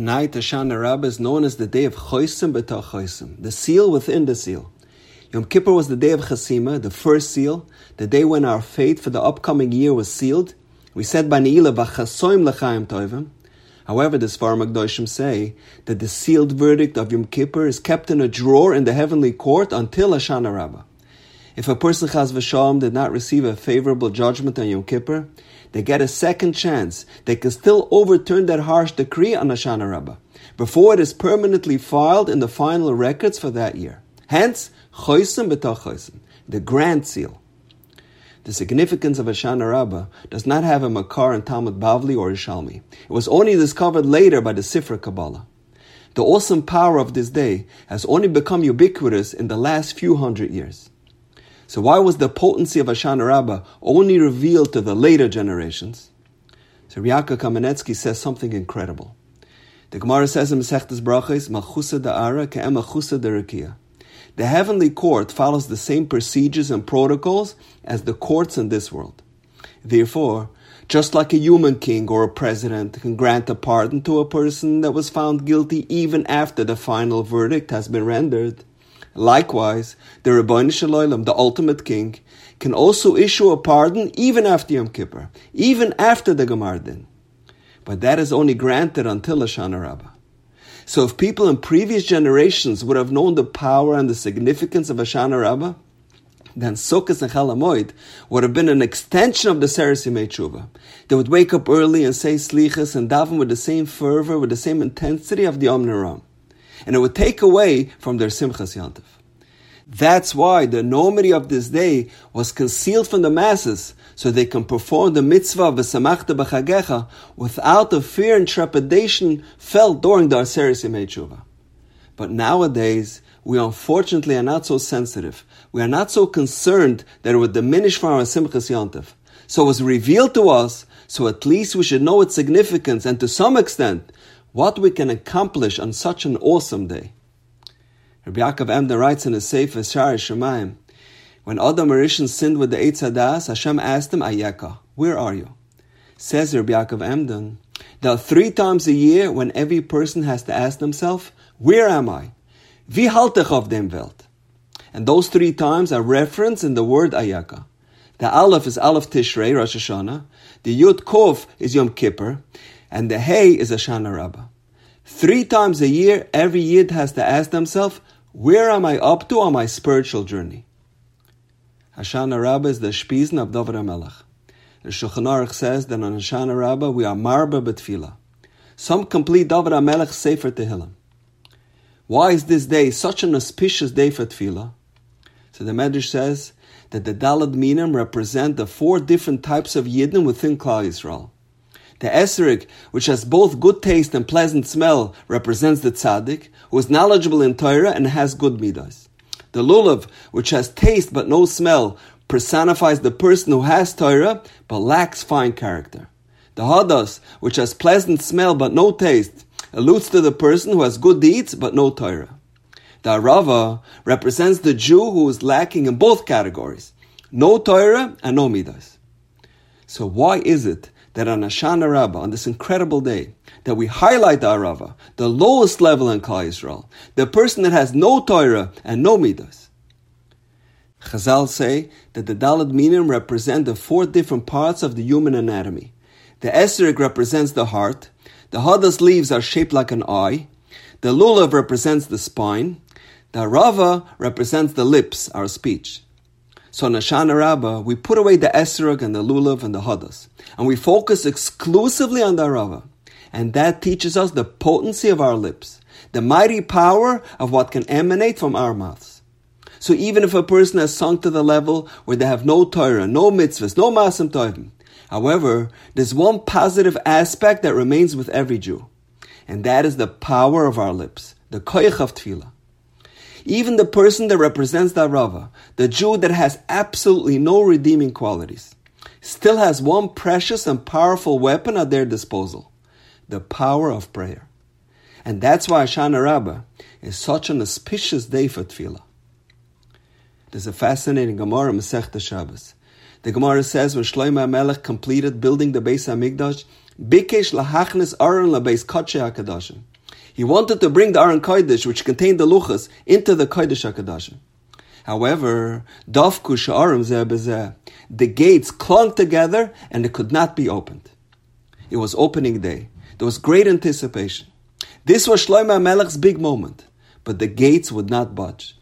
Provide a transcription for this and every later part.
Tonight, Hoshana Rabbah is known as the day of Chosim B'tach Chosim, the seal within the seal. Yom Kippur was the day of Chasima, the first seal, the day when our fate for the upcoming year was sealed. We said by Ne'ilah, V'chasoim l'chaim tovim. However, the Sfarim Magdoshim say that the sealed verdict of Yom Kippur is kept in a drawer in the heavenly court until Hoshana Rabbah. If a person Chaz V'Shalom did not receive a favorable judgment on Yom Kippur, they get a second chance. They can still overturn that harsh decree on Hoshana Rabbah before it is permanently filed in the final records for that year. Hence, Chosim B'tach Chosim, the grand seal. The significance of Hoshana Rabbah does not have a makar in Talmud Bavli or Yerushalmi. It was only discovered later by the Sifra Kabbalah. The awesome power of this day has only become ubiquitous in the last few hundred years. So why was the potency of Hoshana Rabbah only revealed to the later generations? So Reb Yaakov Kamenetsky says something incredible. The Gemara says in Masechtas Brachos, Malchusa da'ara ke'em Malchusa da'rakia. The heavenly court follows the same procedures and protocols as the courts in this world. Therefore, just like a human king or a president can grant a pardon to a person that was found guilty even after the final verdict has been rendered, Likewise, the Ribbono Shel Olam, the ultimate king, can also issue a pardon even after Yom Kippur, even after the Gemar Din. But that is only granted until Hoshana Rabbah. So if people in previous generations would have known the power and the significance of Hoshana Rabbah, then Sukkot and Chalamoid would have been an extension of the Seres Tshuva. They would wake up early and say Slichas and daven with the same fervor, with the same intensity of the Yomim Noraim and it would take away from their Simchas Yantiv. That's why the enormity of this day was concealed from the masses, so they can perform the mitzvah of V'samachta b'chagecha without the fear and trepidation felt during the Aseres Yemei But nowadays, we unfortunately are not so sensitive. We are not so concerned that it would diminish from our Simchas Yantiv. So it was revealed to us, so at least we should know its significance, and to some extent, what we can accomplish on such an awesome day. Rabbi Yaakov Emden writes in his Sefer Shaarei Shamayim, when Adam HaRishon sinned with the Eitz Hadas, Hashem asked him, Ayeka, where are you? Says Rabbi Yaakov Emden, there are three times a year when every person has to ask themselves, where am I? Wie halte ich auf dem Welt? And those three times are referenced in the word Ayeka. The Aleph is Aleph Tishrei, Rosh Hashanah. The Yud Kov is Yom Kippur and the hay is Hoshana Rabbah. Three times a year, every Yid has to ask themselves, where am I up to on my spiritual journey? Hoshana Rabbah is the Shpizn of David HaMelech. The Shulchan Aruch says that on Hoshana Rabbah we are marba betfila. Some complete David HaMelech Sefer Tehillim. Why is this day such an auspicious day for tefillah? So the Medrash says that the Daled Minim represent the four different types of Yidden within Klal Yisrael. The esrog, which has both good taste and pleasant smell, represents the tzaddik, who is knowledgeable in Torah and has good midas. The lulav, which has taste but no smell, personifies the person who has Torah but lacks fine character. The hadas, which has pleasant smell but no taste, alludes to the person who has good deeds but no Torah. The arava represents the Jew who is lacking in both categories, no Torah and no midas. So why is it that on Hoshana Rabbah, on this incredible day, that we highlight the Arava, the lowest level in Klal Yisrael, the person that has no Torah and no Midas. Chazal say that the Daled Minim represent the four different parts of the human anatomy. The Esrog represents the heart, the Hadas leaves are shaped like an eye, the Lulav represents the spine, the Arava represents the lips, our speech. So in Hoshana Rabbah, we put away the Esrog and the Lulav and the Hadas, and we focus exclusively on the Arava. And that teaches us the potency of our lips, the mighty power of what can emanate from our mouths. So even if a person has sunk to the level where they have no Torah, no mitzvahs, no masim tovim, however, there's one positive aspect that remains with every Jew, and that is the power of our lips, the koyach of tefillah. Even the person that represents the Arava, the Jew that has absolutely no redeeming qualities, still has one precious and powerful weapon at their disposal the power of prayer. And that's why Hoshana Rabbah is such an auspicious day for tefillah. There's a fascinating Gemara, Masechta Shabbos. The Gemara says when Shlomo Melech completed building the Beis Hamikdash, Bikesh lahachnis aron labeis kodshe hakadashim. He wanted to bring the Aron Kodesh, which contained the luchas, into the Kodesh HaKadoshim. However, Dafku Sha'arim Zeh the gates clung together and it could not be opened. It was opening day. There was great anticipation. This was Shlomo Melech's big moment, but the gates would not budge.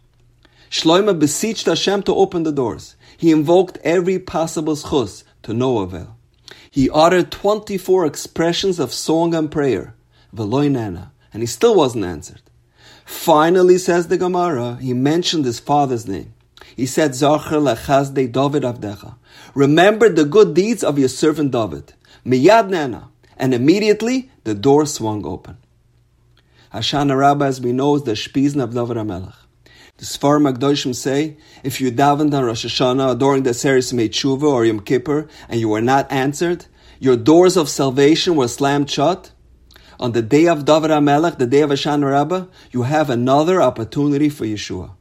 Shlomo beseeched Hashem to open the doors. He invoked every possible zchus to no avail. He uttered 24 expressions of song and prayer, Veloy Nana, and he still wasn't answered. Finally, says the Gemara, he mentioned his father's name. He said, Zacher lechazde David avdecha. Remember the good deeds of your servant David. Miyad nana. And immediately the door swung open. Hoshana Rabbah, as we know, is the Shpizn of David HaMelech. The Sfar Magdoshim say, if you davened on Rosh Hashanah during the Seres Meitshuva or Yom Kippur and you were not answered, your doors of salvation were slammed shut. On the day of David HaMelech, the day of Hoshana Rabbah, you have another opportunity for Yeshua.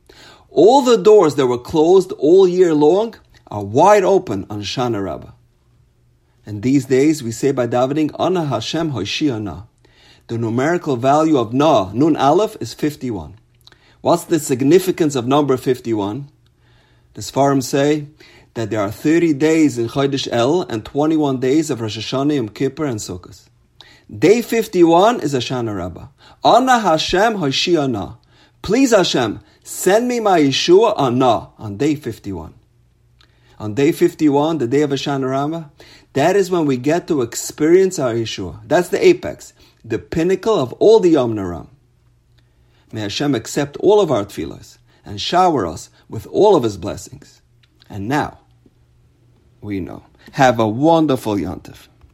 All the doors that were closed all year long are wide open on Hoshana Rabbah. And these days we say by davening, Ana Hashem Hoshia The numerical value of Na, Nun Aleph, is 51. What's the significance of number 51? The Sfarim say that there are 30 days in Chodesh Elul and 21 days of Rosh Hashanah, Yom Kippur, and Sukkot. Day 51 is Hoshana Rabbah. Ana Hashem Hoshia Please Hashem, send me my Yeshua on Na, on day 51. On day 51, the day of Hoshana Rabbah, that is when we get to experience our Yeshua. That's the apex, the pinnacle of all the Yomim Noraim. May Hashem accept all of our tefillahs and shower us with all of His blessings. And now, we know. Have a wonderful Yontif.